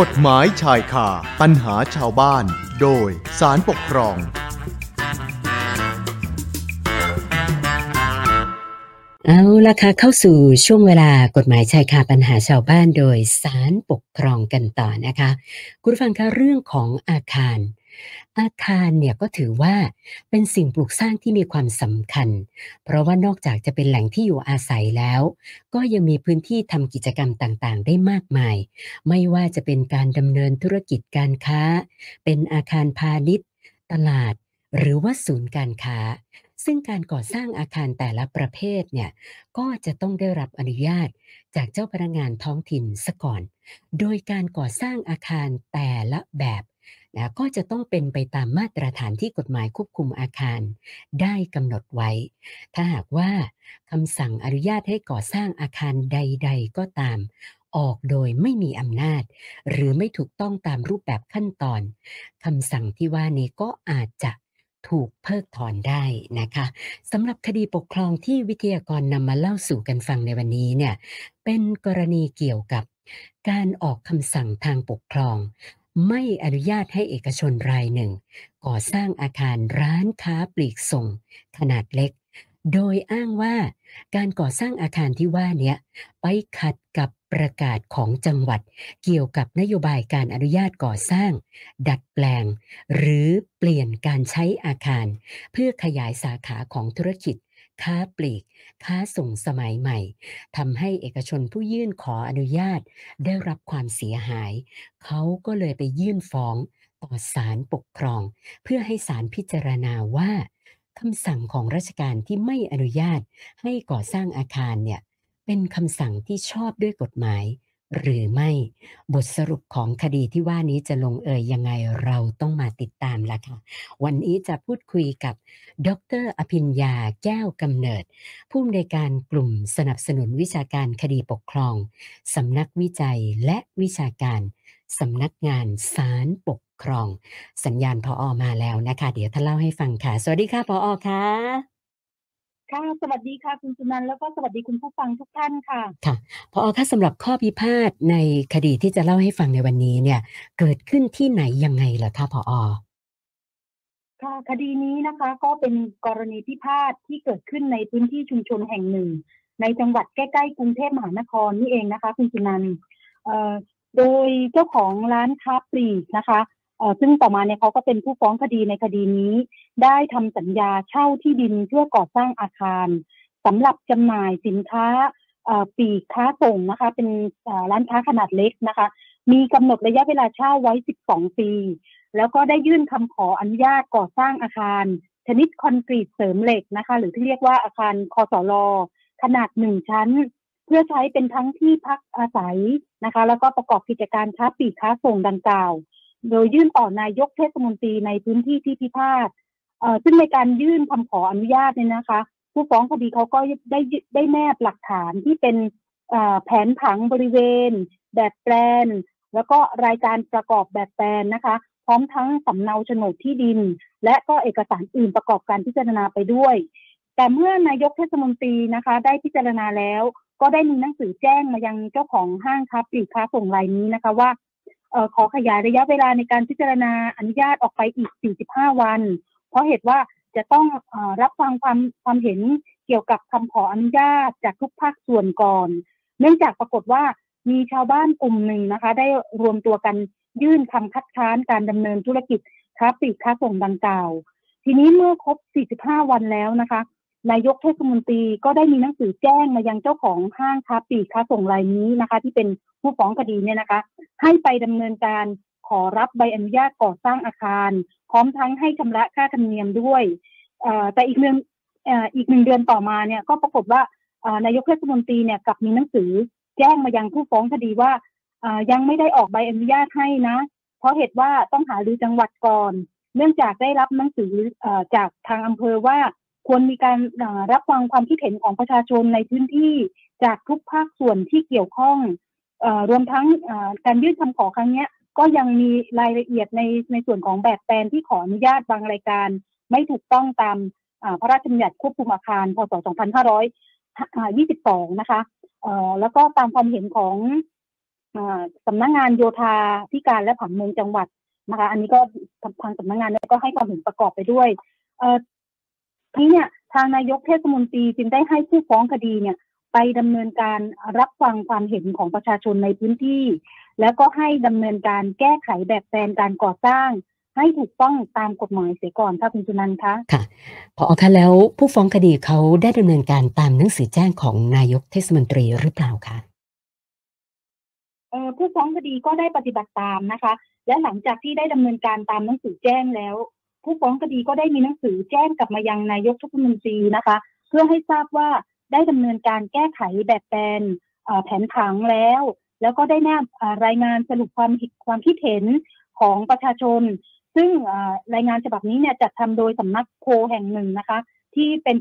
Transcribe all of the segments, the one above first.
กฎหมายชายคาปัญหาชาวบ้าน โดยสารปกครอง เอาละค่ะเข้าสู่ช่วงเวลากฎหมายชายคาปัญหาชาวบ้านโดยสารปกครองกันต่อนะคะ คุณฟังคะเรื่องของอาคาร อาคารเนี่ยก็ถือว่าเป็นสิ่งปลูกสร้างที่มีความสำคัญ เพราะว่านอกจากจะเป็นแหล่งที่อยู่อาศัยแล้ว ก็ยังมีพื้นที่ทำกิจกรรมต่างๆ ได้มากมาย ไม่ว่าจะเป็นการดำเนินธุรกิจการค้า เป็นอาคารพาณิชย์ ตลาด หรือว่าศูนย์การค้า ซึ่งการก่อสร้างอาคารแต่ละประเภทเนี่ยก็จะต้องได้รับอนุญาต จากเจ้าพนักงานท้องถิ่นซะก่อน โดยการก่อสร้างอาคารแต่ละแบบนะก็จะต้องเป็นไปตามมาตรฐานที่กฎหมายควบคุมอาคาร ได้กำหนดไว้ ถ้าหากว่าคำสั่งอนุญาตให้ก่อสร้างอาคารใด ๆ ก็ตาม ออกโดยไม่มีอำนาจ หรือไม่ถูกต้องตามรูปแบบขั้นตอนคำสั่งที่ว่านี้ก็อาจจะ ถูกเพิกถอนได้นะคะสำหรับคดีปกครองที่วิทยากรนำมาเล่าสู่กันฟังในวันนี้เนี่ยเป็นกรณีเกี่ยวกับการออกคำสั่งทางปกครอง ไม่อนุญาตให้เอกชนรายหนึ่ง ก่อสร้างอาคารร้านค้าปลีกส่ง ขนาดเล็ก โดยอ้างว่าการก่อสร้างอาคารที่ว่านี้ไปขัดกับประกาศของจังหวัด เกี่ยวกับนโยบายการอนุญาตก่อสร้าง ดัดแปลง หรือเปลี่ยนการใช้อาคาร เพื่อขยายสาขาของธุรกิจ ค้าปลีก ค้าส่งสมัยใหม่ทำให้เอกชนผู้ยื่นขออนุญาตได้รับความเสียหาย เขาก็เลยไปยื่นฟ้องต่อศาลปกครอง เพื่อให้ศาลพิจารณาว่า คำสั่งของราชการที่ไม่อนุญาตให้ก่อสร้างอาคารเนี่ยเป็นคำสั่งที่ชอบด้วยกฎหมาย หรือไม่บทสรุปของคดีที่ว่านี้จะลงเอยยังไงเราต้องมาติดตามละค่ะ วันนี้จะพูดคุยกับ ดรอภิญญาแก้วกำเนิด ผู้อำนวยการกลุ่มสนับสนุนวิชาการคดีปกครองสำนักวิจัยและวิชาการสำนักงานศาลปก ครอง สัญญาณพออมาแล้วนะคะ เดี๋ยวท่านเล่าให้ฟังค่ะ สวัสดีค่ะพออค่ะค่ะสวัสดีค่ะคุณสุนันท์แล้วก็สวัสดีคุณผู้ฟังทุกท่านค่ะค่ะพออคะสำหรับข้อพิพาทในคดีที่จะเล่าให้ฟังในวันนี้เนี่ย เกิดขึ้นที่ไหนยังไงล่ะคะพออค่ะคดีนี้นะคะก็เป็นกรณีพิพาทที่เกิดขึ้นในพื้นที่ชุมชนแห่งหนึ่ง ในจังหวัดใกล้ๆกรุงเทพมหานครนี่เองนะคะ คุณสุนันท์เอ่อโดยเจ้าของร้านค้าปลีกนะคะเอ่อ ซึ่งต่อมาเนี่ยเขาก็เป็นผู้ฟ้องคดีในคดีนี้ ได้ทำสัญญาเช่าที่ดินเพื่อก่อสร้างอาคารสำหรับจำหน่ายสินค้าปีกค้าส่งนะคะ เป็นร้านค้าขนาดเล็กนะคะ มีกำหนดระยะเวลาเช่าไว้ 12 ปี แล้วก็ได้ยื่นคำขออนุญาตก่อสร้างอาคาร ชนิดคอนกรีตเสริมเหล็กนะคะ หรือที่เรียกว่าอาคารคอสลขนาดหนึ่งชั้น เพื่อใช้เป็นทั้งที่พักอาศัยนะคะ แล้วก็ประกอบกิจการค้าปีกค้าส่งดังกล่าว โดยยื่นต่อนายกเทศมนตรีในพื้นที่ที่พิพาทซึ่งในการยื่นคำขออนุญาตเนี่ยนะคะ ผู้ฟ้องคดีเขาก็ได้ได้แนบหลักฐานที่เป็นแผนผังบริเวณ แบบแปลน แล้วก็รายการประกอบแบบแปลนนะคะ พร้อมทั้งสำเนาโฉนดที่ดิน และก็เอกสารอื่นประกอบการพิจารณาไปด้วย แต่เมื่อนายกเทศมนตรีนะคะ ได้พิจารณาแล้ว ก็ได้มีหนังสือแจ้งมายังเจ้าของห้างค้าปลีกค้าส่งรายนี้นะคะว่า ขอขยายระยะเวลาในการพิจารณาอนุญาตออกไปอีก 45 วัน เพราะเหตุว่าจะต้องออรับฟังความความเห็นเกี่ยวกับคำขออนุญาตจากทุกภาคส่วนก่อน เนื่องจากปรากฏว่ามีชาวบ้านกลุ่มหนึ่งนะคะ ได้รวมตัวกันยื่นคำคัดค้านการดำเนินธุรกิจค้าปลีกค้าส่งดังกล่าว ทีนี้เมื่อครบ 45 วันแล้วนะคะ นายกเทศมนตรีก็ได้มีหนังสือแจ้งมายังเจ้าของห้างค้าปลีกค้าส่งรายนี้นะคะ ที่เป็นผู้ฟ้องคดีเนี่ยนะคะ ให้ไปดำเนินการขอรับใบอนุญาตก่อสร้างอาคาร พร้อมทั้งให้ชำระค่าธรรมเนียมด้วยแต่อีกเดือนเอ่ออีกหนึ่งเดือนต่อมาเนี่ยก็ปรากฏว่านายกเทศมนตรีเนี่ยกลับมีหนังสือแจ้งมายังผู้ฟ้องคดีว่ายังไม่ได้ออกใบอนุญาตให้นะ เพราะเหตุว่าต้องหารือจังหวัดก่อน เนื่องจากได้รับหนังสืออจากทางอำเภอว่า ควรมีการรับฟังความคิดเห็นของประชาชนในพื้นที่จากทุกภาคส่วนที่เกี่ยวข้องอรวมทั้งการยื่นคำขอครั้งนี้ก็ยังมีรายละเอียดในในส่วนของแบบแปลนที่ขออนุญาตบางรายการ ไม่ถูกต้องตามพระราชบัญญัติควบคุมอาคาร พศ 2522 นะคะแล้วก็ตามความเห็นของสำนักงงานโยธาธิการและผังเมืองจังหวัดนะคะ อันนี้ก็ทางสำนักงงานก็ให้ความเห็นประกอบไปด้วย เอ่อทีเนี่ยทางนายกเทศมนตรีจึงได้ให้ผู้ฟ้องคดีเนี่ยไปดำเนินการรับฟังความเห็นของประชาชนในพื้นที่ แล้วก็ให้ดำเนินการแก้ไขแบบแปลนการก่อสร้าง ให้ถูกต้องตามกฎหมายเสียก่อนค่ะคุณจุนันคะค่ะพอคะแล้วผู้ฟ้องคดีเขาได้ดำเนินการตามหนังสือแจ้งของนายกเทศมนตรีหรือเปล่าคะผู้ฟ้องคดีก็ได้ปฏิบัติตามนะคะ และหลังจากที่ได้ดำเนินการตามหนังสือแจ้งแล้ว ผู้ฟ้องคดีก็ได้มีหนังสือแจ้งกลับมายังนายกทุกมนตรีนะคะ เพื่อให้ทราบว่าได้ดำเนินการแก้ไขแบบแปลนแผนผังแล้ว แล้วก็ได้แนบรายงานสรุปความความคิดเห็นของประชาชน ซึ่งรายงานฉบับนี้เนี่ยจัดทำโดยสำนักโพแห่งหนึ่งนะคะ ที่เป็น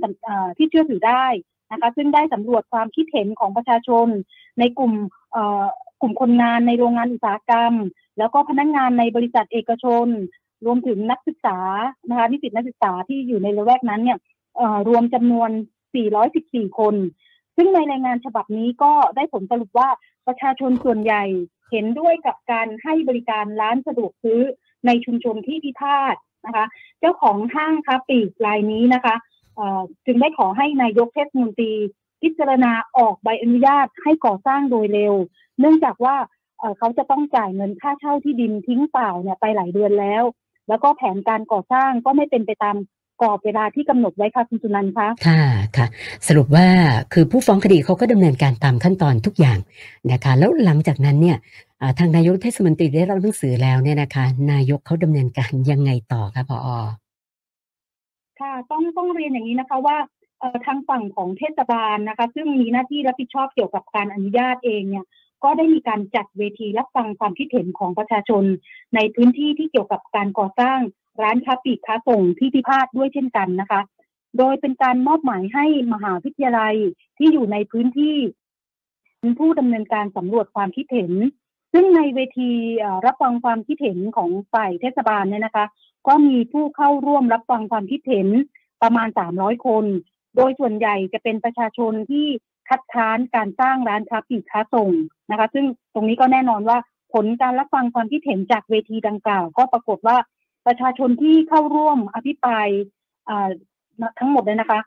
ที่เชื่อถือได้นะคะ ซึ่งได้สำรวจความคิดเห็นของประชาชน ในกลุ่มกลุ่มคนงานในโรงงานอุตสาหกรรม แล้วก็พนักงงานในบริษัทเอกชน รวมถึงนักศึกษานะคะนิสิตนักศึกษาที่อยู่ในละแวกนั้นเนี่ยรวมจำนวน 414 คน ซึ่งในรายงานฉบับนี้ก็ได้ผลสรุปว่าประชาชนส่วนใหญ่เห็นด้วยกับการให้บริการร้านสะดวกซื้อในชุมชนที่พิพาทนะคะ เจ้าของห้างค้าปลีกรายนี้นะคะจึงได้ขอให้นายกเทศมนตรี พิจารณาออกใบอนุญาตให้ก่อสร้างโดยเร็ว เนื่องจากว่าเขาจะต้องจ่ายเงินค่าเช่าที่ดินทิ้งเปล่าเนี่ยไปหลายเดือนแล้ว แล้วก็แผนการก่อสร้างก็ไม่เป็นไปตามกรอบเวลาที่กำหนดไว้ค่ะคุณจุนันท์คะค่ะค่ะ สรุปว่าคือผู้ฟ้องคดีเขาก็ดำเนินการตามขั้นตอนทุกอย่างนะคะ แล้วหลังจากนั้นเนี่ยทางนายกเทศมนตรีได้รับหนังสือแล้วเนี่ยนะคะ นายกเขาดำเนินการยังไงต่อคะพอค่ะต้องต้องเรียนอย่างนี้นะคะว่าทางฝั่งของเทศบาลนะคะ ซึ่งมีหน้าที่รับผิดชอบเกี่ยวกับการอนุญาตเองเนี่ย ก็ได้มีการจัดเวทีรับฟังความคิดเห็นของประชาชน ในพื้นที่ที่เกี่ยวกับการก่อสร้างร้านค้าปลีกค้าส่งที่พิพาทด้วยเช่นกันนะคะ โดยเป็นการมอบหมายให้มหาวิทยาลัยที่อยู่ในพื้นที่เป็นผู้ดำเนินการสำรวจความคิดเห็น ซึ่งในเวทีรับฟังความคิดเห็นของฝ่ายเทศบาลเนี่ยนะคะ ก็มีผู้เข้าร่วมรับฟังความคิดเห็นประมาณ 300 คน โดยส่วนใหญ่จะเป็นประชาชนที่ คัดค้านการสร้างร้านค้าปลีกค้าส่งนะคะ ซึ่งตรงนี้ก็แน่นอนว่าผลการรับฟังความคิดเห็นจากเวทีดังกล่าว ก็ปรากฏว่าประชาชนที่เข้าร่วมอภิปรายทั้งหมดเลยนะคะ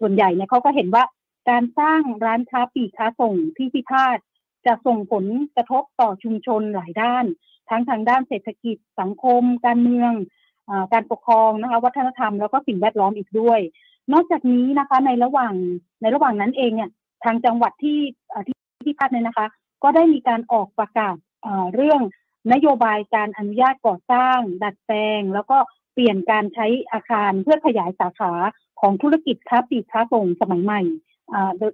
ส่วนใหญ่เนี่ยเขาก็เห็นว่าการสร้างร้านค้าปลีกค้าส่งที่พิพาทจะส่งผลกระทบต่อชุมชนหลายด้าน ทั้งทางด้านเศรษฐกิจสังคม การเมืองอการปกครองนะคะวัฒนธรรมแล้วก็สิ่งแวดล้อมอีกด้วย นอกจากนี้นะคะในระหว่างในระหว่างนั้นเองเนี่ย ทางจังหวัดที่ที่ที่พัดเนี่ยนะคะ ก็ได้มีการออกประกาศเรื่องนโยบายการอนุญาตก่อสร้าง ดัดแปลง แล้วก็เปลี่ยนการใช้อาคารเพื่อขยายสาขาของธุรกิจค้าปลีกค้าส่งสมัยใหม่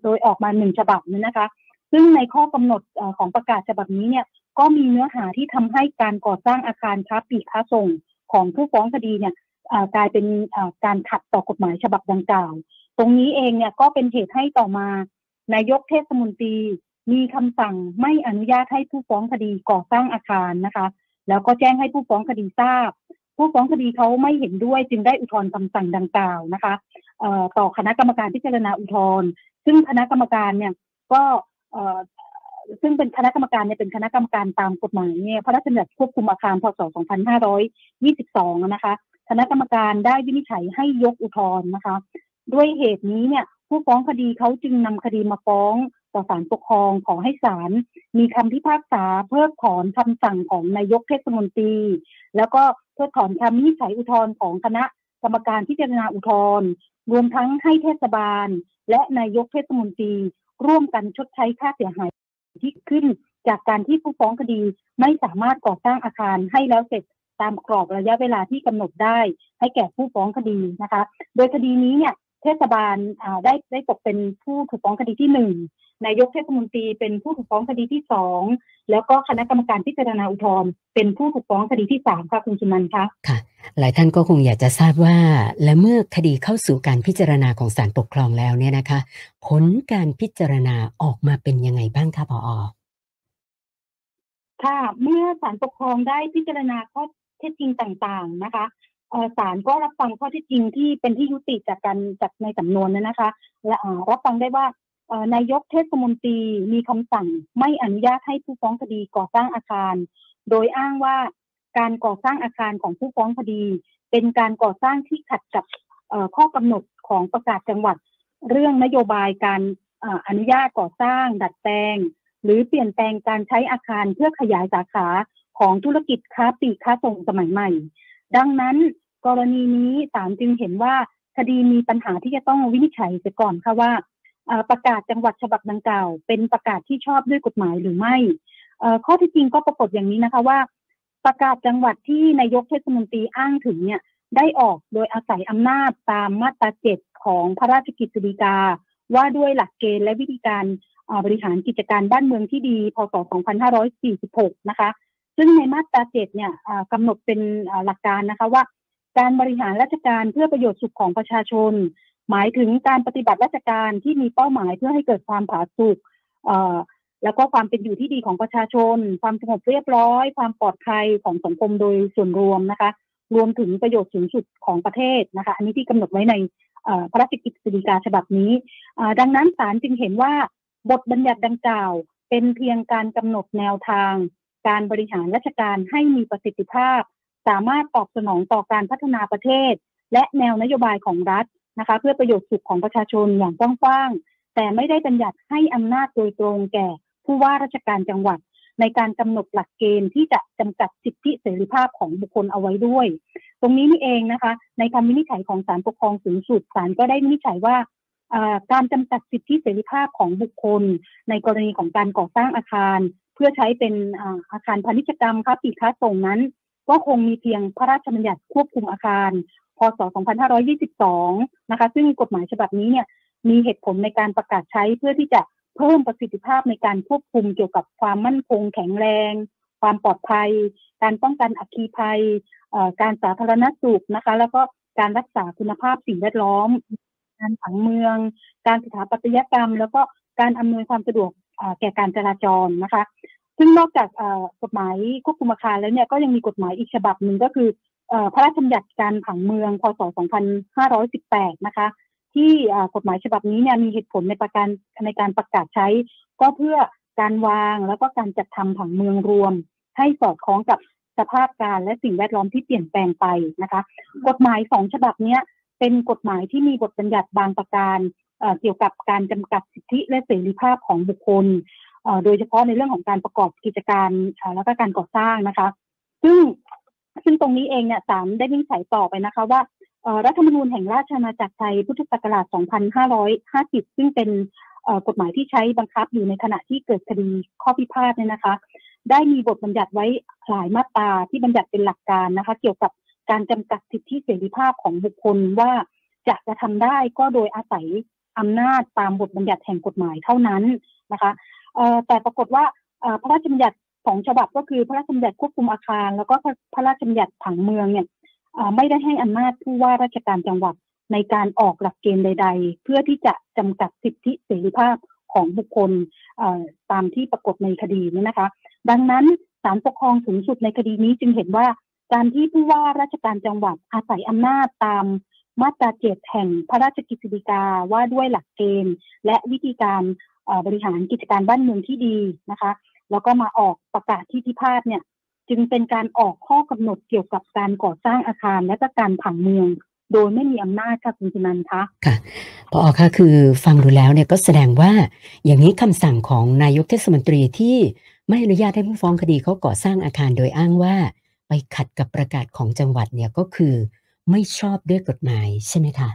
โดยออกมาหนึ่งฉบับนี้นะคะ ซึ่งในข้อกำหนดของประกาศฉบับนี้เนี่ยก็มีเนื้อหาที่ทำให้การก่อสร้างอาคารค้าปลีกค้าส่งของผู้ฟ้องคดีเนี่ยกลายเป็นการขัดต่อกฎหมายฉบับดังกล่าว ตรงนี้เองเนี่ยก็เป็นเหตุให้ต่อมา นายกเทศมนตรีมีคำสั่งไม่อนุญาตให้ผู้ฟ้องคดีก่อสร้างอาคารนะคะ แล้วก็แจ้งให้ผู้ฟ้องคดีทราบ ผู้ฟ้องคดีเขาไม่เห็นด้วยจึงได้อุทธรณ์คำสั่งดังกล่าวนะคะต่อคณะกรรมการพิจารณาอุทธรณ์ซึ่งคณะกรรมการเนี่ยก็ซึ่งเป็นคณะกรรมการเนี่ยเป็นคณะกรรมการตามกฎหมายเนี่ยพระราชบัญญัติควบคุมอาคารพศ 2522 นะคะ คณะกรรมการได้วินิจฉัยให้ยกอุทธรณ์นะคะ ด้วยเหตุนี้เนี่ย ผู้ฟ้องคดีเขาจึงนำคดีมาฟ้องต่อศาลปกครองขอให้ศาลมีคำพิพากษาเพิกถอนคำสั่งของนายกเทศมนตรี แล้วก็เพิกถอนคำวินิจฉัยอุทธรณ์ของคณะกรรมการพิจารณาอุทธรณ์รวมทั้งให้เทศบาล และนายกเทศมนตรี ร่วมกันชดใช้ค่าเสียหายที่ขึ้นจากการที่ผู้ฟ้องคดีไม่สามารถก่อสร้างอาคารให้แล้วเสร็จตามกรอบระยะเวลาที่กำหนดได้ ให้แก่ผู้ฟ้องคดีนะคะ โดยคดีนี้เนี่ย เทศบาลได้ได้ตกเป็นผู้ถูกฟ้องคดีที่หนึ่งนายกเทศมนตรีเป็นผู้ถูกฟ้องคดีที่สองแล้วก็คณะกรรมการพิจารณาอุทธรณ์เป็นผู้ถูกฟ้องคดีที่สามค่ะคุณสุนันท์คะค่ะ หลายท่านก็คงอยากจะทราบว่า และเมื่อคดีเข้าสู่การพิจารณาของศาลปกครองแล้วเนี่ยนะคะ ผลการพิจารณาออกมาเป็นยังไงบ้างคะพอค่ะ เมื่อศาลปกครองได้พิจารณาข้อเท็จจริงต่างๆนะคะ ศาลก็รับฟังข้อที่จริงที่เป็นที่ยุติจากการจากในสำนวนนั้นนะคะ และรับฟังได้ว่านายกเทศมนตรีมีคำสั่งไม่อนุญาตให้ผู้ฟ้องคดีก่อสร้างอาคาร โดยอ้างว่าการก่อสร้างอาคารของผู้ฟ้องคดี เป็นการก่อสร้างที่ขัดกับข้อกำหนดของประกาศจังหวัด เรื่องนโยบายการอนุญาตก่อสร้าง ดัดแปลง หรือเปลี่ยนแปลงการใช้อาคารเพื่อขยายสาขาของธุรกิจค้าปลีกค้าส่งสมัยใหม่ ดังนั้น กรณีนี้ศาลจึงเห็นว่าคดีมีปัญหาที่จะต้องวินิจฉัยเสียก่อนค่ะว่าประกาศจังหวัดฉบับดังกล่าว เป็นประกาศที่ชอบด้วยกฎหมายหรือไม่ข้อที่จริงก็ปรากฏอย่างนี้นะคะว่า ประกาศจังหวัดที่นายกเทศมนตรีอ้างถึงเนี่ยได้ออกโดยอาศัยอำนาจตามมาตราเจ็ดของพระราชกิจสีกา ว่าด้วยหลักเกณฑ์และวิธีการบริหารกิจการบ้านเมืองที่ดี พศ 2546 นะคะ ซึ่งในมาตราเจ็ดเนี่ยกำหนดเป็นหลักการนะคะว่า การบริหารราชการเพื่อประโยชน์สุขของประชาชน หมายถึงการปฏิบัติราชการที่มีเป้าหมายเพื่อให้เกิดความผาสุกแล้วก็ความเป็นอยู่ที่ดีของประชาชน ความสงบเรียบร้อย ความปลอดภัยของสังคมโดยส่วนรวมนะคะ รวมถึงประโยชน์สูงสุดของประเทศนะคะ อันนี้ที่กำหนดไว้ในพระราชกิจสีกาฉบับนี้ ดังนั้นศาลจึงเห็นว่าบทบัญญัติดังกล่าว เป็นเพียงการกำหนดแนวทาง การบริหารราชการให้มีประสิทธิภาพ สามารถตอบสนองต่อการพัฒนาประเทศ และแนวนโยบายของรัฐนะคะ เพื่อประโยชน์สุขของประชาชนอย่างกว้างๆแต่ไม่ได้บัญญัติให้อำนาจโดยตรงแก่ ผู้ว่าราชการจังหวัด ในการกำหนดหลักเกณฑ์ที่จะจำกัดสิทธิเสรีภาพของบุคคลเอาไว้ด้วย ตรงนี้นี่เองนะคะ ในคำวินิจฉัยของศาลปกครองสูงสุดศาลก็ได้วินิจฉัยว่าการจำกัดสิทธิเสรีภาพของบุคคล ในกรณีของการก่อสร้างอาคาร เพื่อใช้เป็นอาคารพาณิชยกรรมค้าปีค้าส่งนั้น ก็คงมีเพียงพระราชบัญญัติควบคุมอาคาร พศ 2522 นะคะ ซึ่งกฎหมายฉบับนี้เนี่ยมีเหตุผลในการประกาศใช้เพื่อที่จะเพิ่มประสิทธิภาพในการควบคุมเกี่ยวกับความมั่นคงแข็งแรง ความปลอดภัย การป้องกันอัคคีภัย การสาธารณสุขนะคะ แล้วก็การรักษาคุณภาพสิ่งแวดล้อม การผังเมือง การสถาปัตยกรรม แล้วก็การอำนวยความสะดวกแก่การจราจรนะคะ ซึ่งนอกจากกฎหมายควบคุมอาคารแล้วเนี่ยก็ยังมีกฎหมายอีกฉบับหนึ่งก็คือพระราชบัญญัติการผังเมือง พศ 2518 นะคะ ที่กฎหมายฉบับนี้เนี่ยมีเหตุผลในประการในการประกาศใช้ ก็เพื่อการวางแล้วก็การจัดทำผังเมืองรวม ให้สอดคล้องกับสภาพการและสิ่งแวดล้อมที่เปลี่ยนแปลงไปนะคะ กฎหมายสองฉบับนี้เป็นกฎหมายที่มีบทบัญญัติบางประการเกี่ยวกับการจำกัดสิทธิและเสรีภาพของบุคคล โดยเฉพาะในเรื่องของการประกอบกิจการแล้วก็การก่อสร้างนะคะ ซึ่งซึ่งตรงนี้เองเนี่ยศาลได้วินิจฉัยต่อไปนะคะ ว่ารัฐธรรมนูญแห่งราชอาณาจักรไทยพุทธศักราช 2550 ซึ่งเป็นกฎหมายที่ใช้บังคับอยู่ในขณะที่เกิดคดีข้อพิพาทเนี่ยนะคะ ได้มีบทบัญญัติไว้หลายมาตราที่บัญญัติเป็นหลักการนะคะ เกี่ยวกับการจำกัดสิทธิเสรีภาพของบุคคลว่าจะจะทำได้ก็โดยอาศัยอำนาจตามบทบัญญัติแห่งกฎหมายเท่านั้นนะคะ แต่ปรากฏว่าพระราชบัญญัติสองฉบับก็คือพระราชบัญญัติควบคุมอาคาร แล้วก็พระราชบัญญัติผังเมืองเนี่ยไม่ได้ให้อำนาจผู้ว่าราชการจังหวัดในการออกหลักเกณฑ์ใด ๆ เพื่อที่จะจำกัดสิทธิเสรีภาพของบุคคลตามที่ปรากฏในคดีนี้นะคะ ดังนั้นศาลปกครองสูงสุดในคดีนี้จึงเห็นว่าการที่ผู้ว่าราชการจังหวัดอาศัยอำนาจตามมาตราเจ็ดแห่งพระราชกิจสีกาว่าด้วยหลักเกณฑ์ และวิธีการ บริหารกิจการบ้านเมืองที่ดีนะคะ แล้วก็มาออกประกาศที่พิพาทเนี่ย จึงเป็นการออกข้อกำหนดเกี่ยวกับการก่อสร้างอาคารและก็การผังเมือง โดยไม่มีอำนาจค่ะคุณจินันคะค่ะพอค่ะคือฟังดูแล้วเนี่ยก็แสดงว่าอย่างนี้คำสั่งของนายกเทศมนตรีที่ไม่อนุญาตให้ผู้ฟ้องคดีเขาก่อสร้างอาคารโดยอ้างว่า ไปขัดกับประกาศของจังหวัดเนี่ยก็คือไม่ชอบด้วยกฎหมายใช่ไหมคะ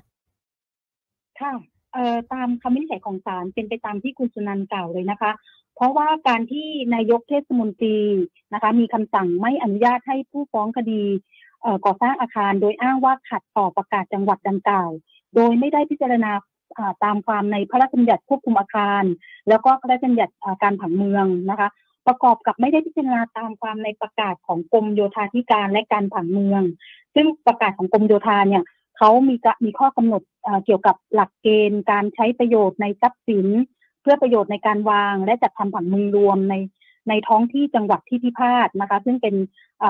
ค่ะ เอ่อตามคำวินิจฉัยของศาลเป็นไปตามที่คุณสุนันท์กล่าวเลยนะคะ เพราะว่าการที่นายกเทศมนตรีนะคะ มีคำสั่งไม่อนุญาตให้ผู้ฟ้องคดีก่อสร้างอาคารโดยอ้างว่าขัดต่อประกาศจังหวัดดังกล่าว โดยไม่ได้พิจารณาตามความในพระราชบัญญัติควบคุมอาคาร แล้วก็พระราชบัญญัติการผังเมืองนะคะ ประกอบกับไม่ได้พิจารณาตามความในประกาศของกรมโยธาธิการและการผังเมือง ซึ่งประกาศของกรมโยธาเนี่ย เขามีมีข้อกำหนดเกี่ยวกับหลักเกณฑ์การใช้ประโยชน์ในทรัพย์สิน เพื่อประโยชน์ในการวาง และจัดทำผังเมืองรวมในในท้องที่จังหวัดที่พิพาทนะคะ ซึ่งเป็น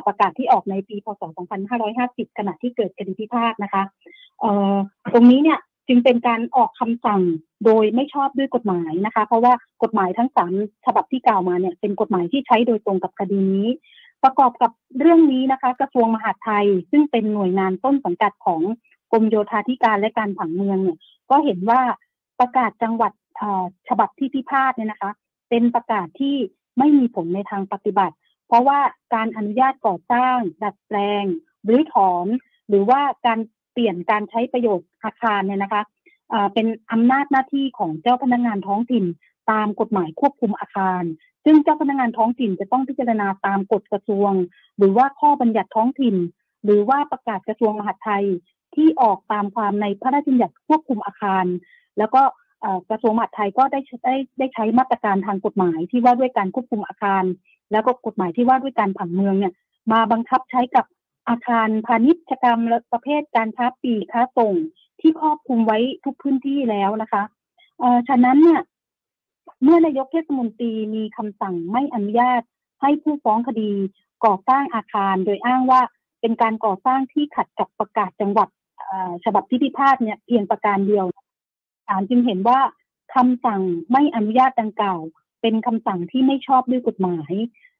ประกาศที่ออกในปีพศ 2550 ขณะที่เกิดคดีพิพาทนะคะตรงนี้เนี่ยจึงเป็นการออกคำสั่งโดยไม่ชอบด้วยกฎหมายนะคะ เพราะว่ากฎหมายทั้งสามฉบับที่กล่าวมาเนี่ยเป็นกฎหมายที่ใช้โดยตรงกับคดีนี้ ประกอบกับเรื่องนี้นะคะ กระทรวงมหาดไทยซึ่งเป็นหน่วยงานต้นสังกัดของ กรมโยธาธิการและการผังเมืองเนี่ยก็เห็นว่าประกาศจังหวัดฉบับที่พิพาทเนี่ยนะคะ เป็นประกาศที่ไม่มีผลในทางปฏิบัติ เพราะว่าการอนุญาตก่อสร้าง ดัดแปลงรื้อถอน หรือว่าการเปลี่ยนการใช้ประโยชน์อาคารเนี่ยนะคะเป็นอำนาจหน้าที่ของเจ้าพนักงงานท้องถิ่นตามกฎหมายควบคุมอาคาร ซึ่งเจ้าพนักงงานท้องถิ่นจะต้องพิจารณาตามกฎกระทรวง หรือว่าข้อบัญญัติท้องถิ่น หรือว่าประกาศกระทรวงมหาดไทย ที่ออกตามความในพระราชบัญญัติควบคุมอาคาร แล้วก็กระทรวงมหาดไทยก็ได้ได้ได้ใช้มาตรการทางกฎหมายที่ว่าด้วยการควบคุมอาคาร แล้วก็กฎหมายที่ว่าด้วยการผังเมืองเนี่ยมาบังคับใช้กับอาคารพาณิชยกรรมและประเภทการค้าปีค้าส่งที่ครอบคลุมไว้ทุกพื้นที่แล้วนะคะเอ่อฉะนั้นเนี่ยเมื่อนายกเทศมนตรีมีคำสั่งไม่อนุญาตให้ผู้ฟ้องคดีก่อสร้างอาคาร โดยอ้างว่าเป็นการก่อสร้างที่ขัดกับประกาศจังหวัด ฉบับที่พิพาทเนี่ยเพียงประการเดียวศาลจึงเห็นว่าคำสั่งไม่อนุญาตดังกล่าว เป็นคำสั่งที่ไม่ชอบด้วยกฎหมาย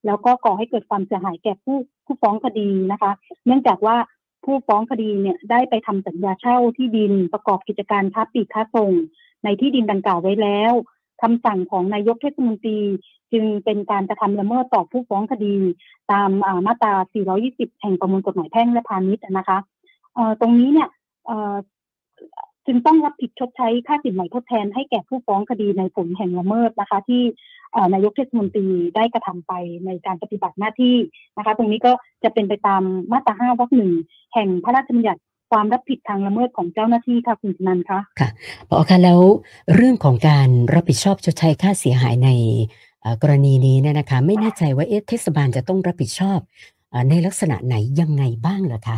แล้วก็ก่อให้เกิดความเสียหายแก่ผู้ผู้ฟ้องคดีนะคะ เนื่องจากว่าผู้ฟ้องคดีเนี่ยได้ไปทำสัญญาเช่าที่ดินประกอบกิจการค้าปลีกค้าส่ง ในที่ดินดังกล่าวไว้แล้วคำสั่งของนายกเทศมนตรีจึงเป็นการกระทำละเมิดต่อผู้ฟ้องคดี ตามมาตรา 420 แห่งประมวลกฎหมายแพ่งและพาณิชย์นะคะ ตรงนี้เนี่ยจึงต้องรับผิดชดใช้ค่าสินไหมทดแทนให้แก่ผู้ฟ้องคดีในผลแห่งละเมิดนะคะ ที่นายกเทศมนตรีได้กระทำไปในการปฏิบัติหน้าที่นะคะ ตรงนี้ก็จะเป็นไปตามมาตราห้าวรรคหนึ่งแห่งพระราชบัญญัติความรับผิดทางละเมิดของเจ้าหน้าที่ค่ะคุณนันคะค่ะพอคะแล้วเรื่องของการรับผิดชอบชดใช้ค่าเสียหายในกรณีนี้เนี่ยนะคะ ไม่แน่ใจว่าเอเทศบาลจะต้องรับผิดชอบในลักษณะไหนยังไงบ้างเหรอคะ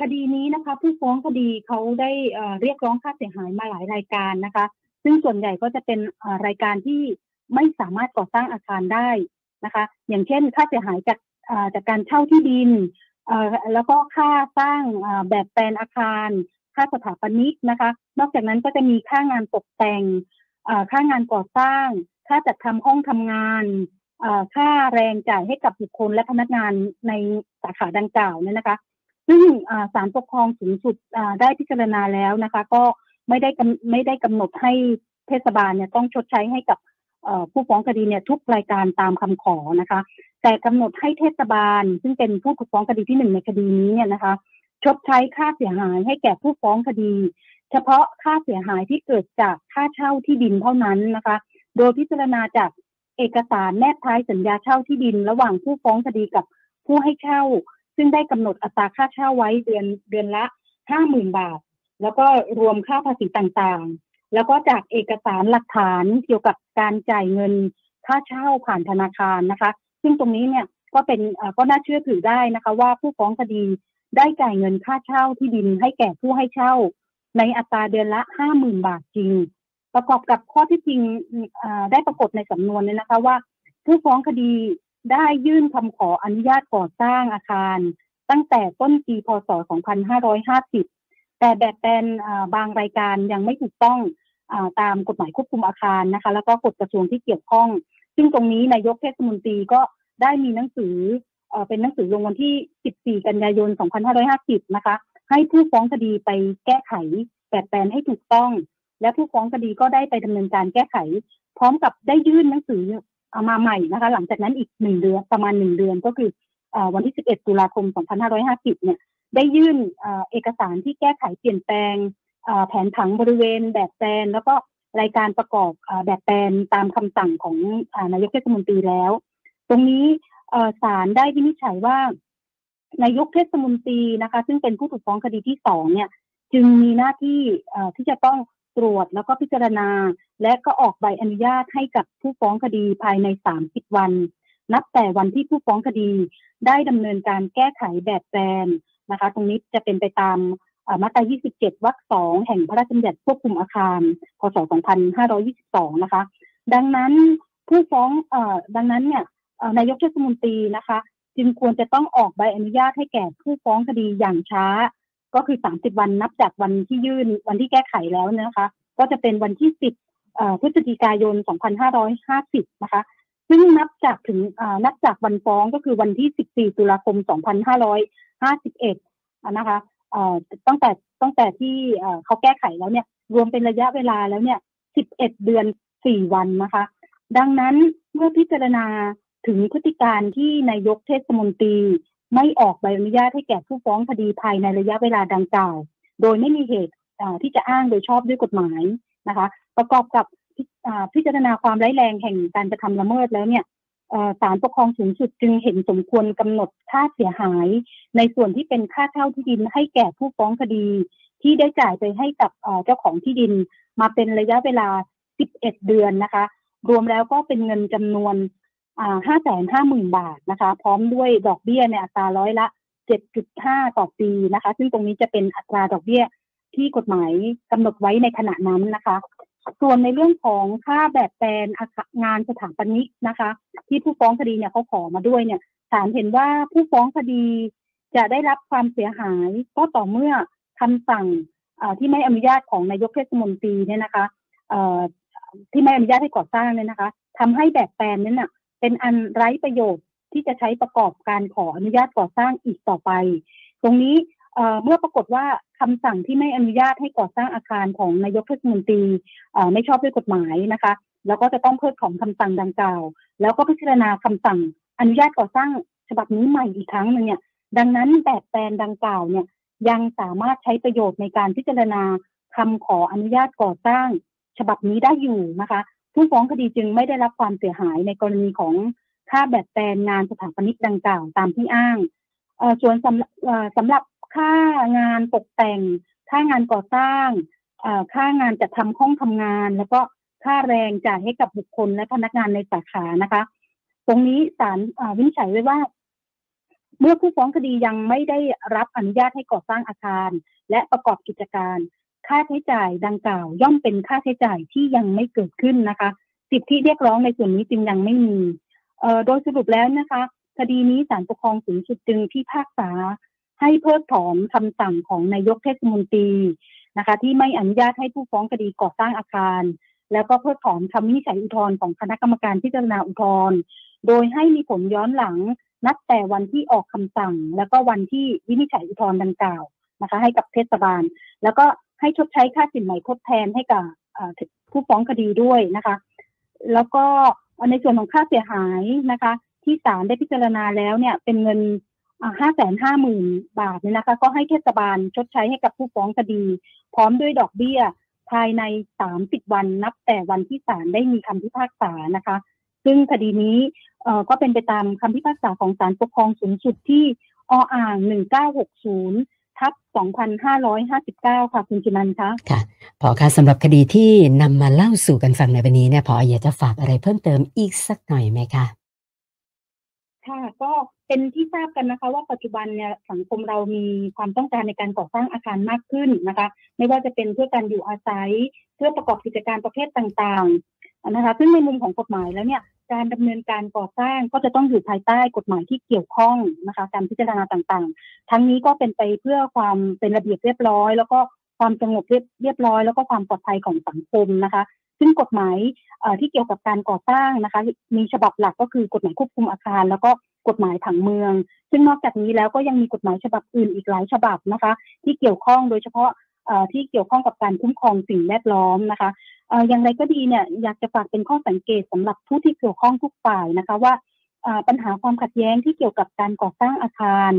คดีนี้นะคะ ผู้ฟ้องคดีเขาได้เรียกร้องค่าเสียหายมาหลายรายการนะคะ ซึ่งส่วนใหญ่ก็จะเป็นรายการที่ไม่สามารถก่อสร้างอาคารได้นะคะ อย่างเช่น ค่าเสียหายจากจากการเช่าที่ดินแล้วก็ค่าสร้างแบบแปลนอาคาร ค่าสถาปนิกนะคะ นอกจากนั้นก็จะมีค่างานตกแต่งค่างานก่อสร้าง ค่าจัดทำห้องทำงานค่าแรงจ่ายให้กับบุคคลและพนักงานในสาขาดังกล่าวเนี่ยนะคะ ซึ่งศาลปกครองสูงสุดได้พิจารณาแล้วนะคะ ก็ไม่ได้ไม่ได้กำหนดให้เทศบาลเนี่ยต้องชดใช้ให้กับผู้ฟ้องคดีเนี่ยทุกรายการตามคำขอนะคะ แต่กำหนดให้เทศบาล ซึ่งเป็นผู้ถูกฟ้องคดีที่หนึ่งในคดีนี้เนี่ยนะคะ ชดใช้ค่าเสียหายให้แก่ผู้ฟ้องคดี เฉพาะค่าเสียหายที่เกิดจากค่าเช่าที่ดินเท่านั้นนะคะ โดยพิจารณาจากเอกสารแนบท้ายสัญญาเช่าที่ดิน ระหว่างผู้ฟ้องคดีกับผู้ให้เช่า ซึ่งได้กำหนดอัตราค่าเช่าไว้เดือนเดือนละห้าหมื่นบาท แล้วก็รวมค่าภาษีต่างๆ แล้วก็จากเอกสารหลักฐานเกี่ยวกับการจ่ายเงินค่าเช่าผ่านธนาคารนะคะ ซึ่งตรงนี้เนี่ยก็เป็นก็น่าเชื่อถือได้นะคะ ว่าผู้ฟ้องคดีได้จ่ายเงินค่าเช่าที่ดินให้แก่ผู้ให้เช่า ในอัตราเดือนละห้าหมื่นบาทจริง ประกอบกับข้อที่จริงได้ปรากฏในสำนวนเนี่ยนะคะว่า ผู้ฟ้องคดี ได้ยื่นคำขออนุญาตก่อสร้างอาคาร ตั้งแต่ต้นปีพศ 2550 แต่แบบแปลนบางรายการยังไม่ถูกต้องอตามกฎหมายควบคุมอาคารนะคะ แล้วก็กฎกระทรวงที่เกี่ยวข้อง ซึ่งตรงนี้นายกเทศมนตรีก็ได้มีหนังสือเป็นหนังสือลงวันที่ 14 กันยายน 2550 นะคะ ให้ผู้ฟ้องคดีไปแก้ไขแบบแปลนให้ถูกต้อง และผู้ฟ้องคดีก็ได้ไปดำเนินการแก้ไข พร้อมกับได้ยื่นหนังสือ เอามาใหม่นะคะ หลังจากนั้นอีกหนึ่งเดือนประมาณหนึ่งเดือนก็คือวันที่ 11 ตุลาคม 2550 เนี่ย ได้ยื่นเอกสารที่แก้ไขเปลี่ยนแปลงแผนผังบริเวณแบบแปลนแล้วก็รายการประกอบแบบแปลนตามคำสั่งของนายกเทศมนตรีแล้ว ตรงนี้ศาลได้วินิจฉัยว่านายกเทศมนตรีนะคะ ซึ่งเป็นผู้ถูกฟ้องคดีที่สองเนี่ย จึงมีหน้าที่ที่จะต้องตรวจแล้วก็พิจารณา และก็ออกใบอนุญาตให้กับผู้ฟ้องคดีภายใน 30 วัน นับแต่วันที่ผู้ฟ้องคดีได้ดำเนินการแก้ไขแบบแปลนนะคะ ตรงนี้จะเป็นไปตามมาตรา 27 วรรคสองแห่งพระราชบัญญัติควบคุมอาคาร พศ 2522 นะคะ ดังนั้นผู้ฟ้องอดังนั้นเนี่ยนายกเทศมนตรีนะคะ จึงควรจะต้องออกใบอนุญาตให้แก่ผู้ฟ้องคดีอย่างช้า ก็คือ 30 วันนับจากวันที่ยื่นวันที่แก้ไขแล้วนะคะ ก็จะเป็นวันที่ 10 พฤศจิกายน 2550 นะคะ ซึ่งนับจากถึงนับจากวันฟ้องก็คือวันที่ 14 ตุลาคม 2551 นะคะตั้งแต่ตั้งแต่ที่เขาแก้ไขแล้วเนี่ย รวมเป็นระยะเวลาแล้วเนี่ย 11 เดือน 4 วันนะคะ ดังนั้นเมื่อพิจารณาถึงพฤติการที่นายกเทศมนตรีไม่ออกใบอนุญาตให้แก่ผู้ฟ้องคดีภายในระยะเวลาดังกล่าว โดยไม่มีเหตุที่จะอ้างโดยชอบด้วยกฎหมาย นะคะ ประกอบกับพิจารณาความร้ายแรงแห่งการกระทำละเมิดแล้วเนี่ยศาลปกครองสูงสุดจึงเห็นสมควรกำหนดค่าเสียหาย ในส่วนที่เป็นค่าเช่าที่ดินให้แก่ผู้ฟ้องคดี ที่ได้จ่ายไปให้กับเจ้าของที่ดิน มาเป็นระยะเวลา 11 เดือนนะคะ รวมแล้วก็เป็นเงินจำนวนห้าแสนห้าหมื่นบาทนะคะ พร้อมด้วยดอกเบี้ยในอัตราร้อยละเจ็ดจุดห้าต่อปีนะคะ ซึ่งตรงนี้จะเป็นอัตราดอกเบี้ย ที่กฎหมายกำหนดไว้ในขณะนั้นนะคะ ส่วนในเรื่องของค่าแบบแปลนงานสถาปนิกนะคะ ที่ผู้ฟ้องคดีเนี่ยเขาขอมาด้วยเนี่ยศาลเห็นว่าผู้ฟ้องคดีจะได้รับความเสียหายก็ต่อเมื่อคำสั่งที่ไม่อนุญาตของนายกเทศมนตรีเนี่ยนะคะที่ไม่อนุญาตให้ก่อสร้างเนี่ยนะคะทำให้แบบแปลนนั้นน่ะเป็นอันไร้ประโยชน์ที่จะใช้ประกอบการขออนุญาตก่อสร้างอีกต่อไป ตรงนี้ เมื่อปรากฏว่าคำสั่งที่ไม่อนุญาตให้ก่อสร้างอาคารของนายกเทศมนตรีไม่ชอบด้วยกฎหมายนะคะ แล้วก็จะต้องเพิกของคำสั่งดังกล่าว แล้วก็พิจารณาคำสั่งอนุญาตก่อสร้างฉบับนี้ใหม่อีกครั้งหนึ่งเนี่ยดังนั้นแบบแปลนดังกล่าวเนี่ยยังสามารถใช้ประโยชน์ในการพิจารณาคำขออนุญาตก่อสร้าง ฉบับนี้ได้อยู่นะคะผู้ฟ้องคดีจึงไม่ได้รับความเสียหายในกรณีของค่าแบบแปลนงานสถาปนิกดังกล่าวตามที่อ้างส่วนสำสำหรับ ค่างานตกแต่ง ค่างานก่อสร้างค่างานจัดทำห้องทำงาน แล้วก็ค่าแรงจ่ายให้กับบุคคลและพนักงานในสาขานะคะ ตรงนี้ศาลวินิจฉัยไว้ว่า เมื่อผู้ฟ้องคดียังไม่ได้รับอนุญาตให้ก่อสร้างอาคาร และประกอบกิจการ ค่าใช้จ่ายดังกล่าว ย่อมเป็นค่าใช้จ่ายที่ยังไม่เกิดขึ้นนะคะ สิทธิเรียกร้องในส่วนนี้จึงยังไม่มีโดยสรุปแล้วนะคะ คดีนี้ศาลปกครองสูงสุดจึงพิพากษา ให้เพิกถอนคำสั่งของนายกเทศมนตรีนะคะ ที่ไม่อนุญาตให้ผู้ฟ้องคดีก่อสร้างอาคาร แล้วก็เพิกถอนคำวินิจฉัยอุทธรณ์ของคณะกรรมการพิจารณาอุทธรณ์โดยให้มีผลย้อนหลังนับแต่วันที่ออกคำสั่ง แล้วก็วันที่วินิจฉัยอุทธรณ์ดังกล่าวนะคะ ให้กับเทศบาล แล้วก็ให้ชดใช้ค่าสินใหม่ทดแทนให้กับผู้ฟ้องคดีด้วยนะคะ แล้วก็ในส่วนของค่าเสียหายนะคะ ที่ศาลได้พิจารณาแล้วเนี่ยเป็นเงิน ห้าแสนห้าหมื่นบาทเนี่ยนะคะ ก็ให้เทศบาลชดใช้ให้กับผู้ฟ้องคดี พร้อมด้วยดอกเบี้ย ภายในสามสิบวันนับแต่วันที่ศาลได้มีคำพิพากษานะคะ ซึ่งคดีนี้ก็เป็นไปตามคำพิพากษาของศาลปกครองสูงสุดที่ออ่างหนึ่งเก้าหกศูนย์ทับ2559ค่ะ คุณจินันคะค่ะพอค่ะสำหรับคดีที่นำมาเล่าสู่กันฟังในวันนี้เนี่ยพออยากจะฝากอะไรเพิ่มเติมอีกสักหน่อยไหมคะ ค่ะก็เป็นที่ทราบกันนะคะว่าปัจจุบันเนี่ยสังคมเรามีความต้องการในการก่อสร้างอาคารมากขึ้นนะคะ ไม่ว่าจะเป็นเพื่อการอยู่อาศัย เพื่อประกอบกิจการประเภทต่างๆนะคะ ซึ่งในมุมของกฎหมายแล้วเนี่ยการดำเนินการก่อสร้างก็จะต้องอยู่ภายใต้กฎหมายที่เกี่ยวข้องนะคะ การพิจารณาต่างๆ ทั้งนี้ก็เป็นไปเพื่อความเป็นระเบียบเรียบร้อย แล้วก็ความสงบเรียบเรียบร้อย แล้วก็ความปลอดภัยของสังคมนะคะ ซึ่งกฎหมายที่เกี่ยวกับการก่อสร้างนะคะ มีฉบับหลักก็คือกฎหมายควบคุมอาคาร แล้วก็กฎหมายผังเมือง ซึ่งนอกจากนี้แล้วก็ยังมีกฎหมายฉบับอื่นอีกหลายฉบับนะคะ ที่เกี่ยวข้องโดยเฉพาะที่เกี่ยวข้องกับการคุ้มครองสิ่งแวดล้อมนะคะอย่างไรก็ดีเนี่ยอยากจะฝากเป็นข้อสังเกตสำหรับผู้ที่เกี่ยวข้องทุกฝ่ายนะคะว่าปัญหาความขัดแย้งที่เกี่ยวกับการก่อสร้างอาคาร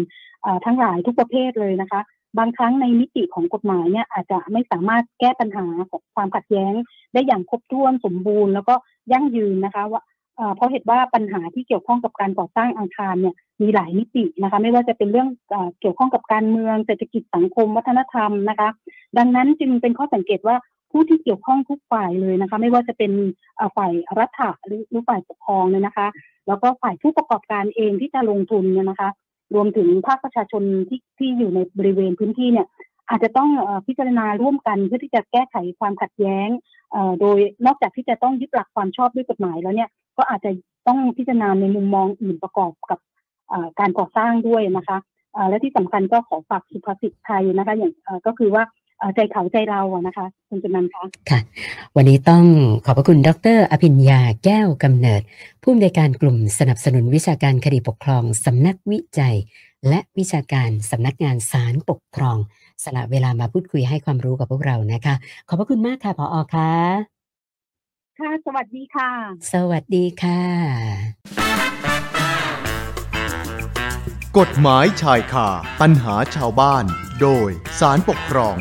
ทั้งหลายทุกประเภทเลยนะคะ บางครั้งในมิติของกฎหมายเนี่ยอาจจะไม่สามารถแก้ปัญหาของความขัดแย้ง ได้อย่างครบถ้วนสมบูรณ์ แล้วก็ยั่งยืนนะคะว่าเพราะเหตุว่าปัญหาที่เกี่ยวข้องกับการก่อสร้างอาคารเนี่ยมีหลายมิตินะคะ ไม่ว่าจะเป็นเรื่องเกี่ยวข้องกับการเมืองเศรษฐกิจสังคมวัฒนธรรมนะคะ ดังนั้นจึงเป็นข้อสังเกตว่าผู้ที่เกี่ยวข้องทุกฝ่ายเลยนะคะ ไม่ว่าจะเป็นฝ่ายรัฐหรือฝ่ายปกครองเนี่ยนะคะ แล้วก็ฝ่ายผู้ประกอบการเองที่จะลงทุนเนี่ยนะคะ รวมถึงภาคประชาชนที่ที่อยู่ในบริเวณพื้นที่เนี่ยอาจจะต้องพิจารณาร่วมกันเพื่อที่จะแก้ไขความขัดแย้ง โดยนอกจากที่จะต้องยึดหลักความชอบด้วยกฎหมายแล้วเนี่ยก็อาจจะต้องพิจารณาในมุมมองอื่นประกอบกับการก่อสร้างด้วยนะคะและที่สำคัญก็ขอฝากสุภาษิตไทยนะคะอย่างก็คือว่า ใจเขาใจเราอะนะคะคุณจุนันท์คะค่ะ วันนี้ต้องขอบพระคุณดร อภิญญาแก้วกำเนิด ผู้อำนวยการกลุ่มสนับสนุนวิชาการคดีปกครองสำนักวิจัย และวิชาการสำนักงานศาลปกครอง สละเวลามาพูดคุยให้ความรู้กับพวกเรานะคะ ขอบพระคุณมากค่ะพออค่ะค่ะสวัสดีค่ะ สวัสดีค่ะ กฎหมายชายคาปัญหาชาวบ้าน โดยสารปกครอง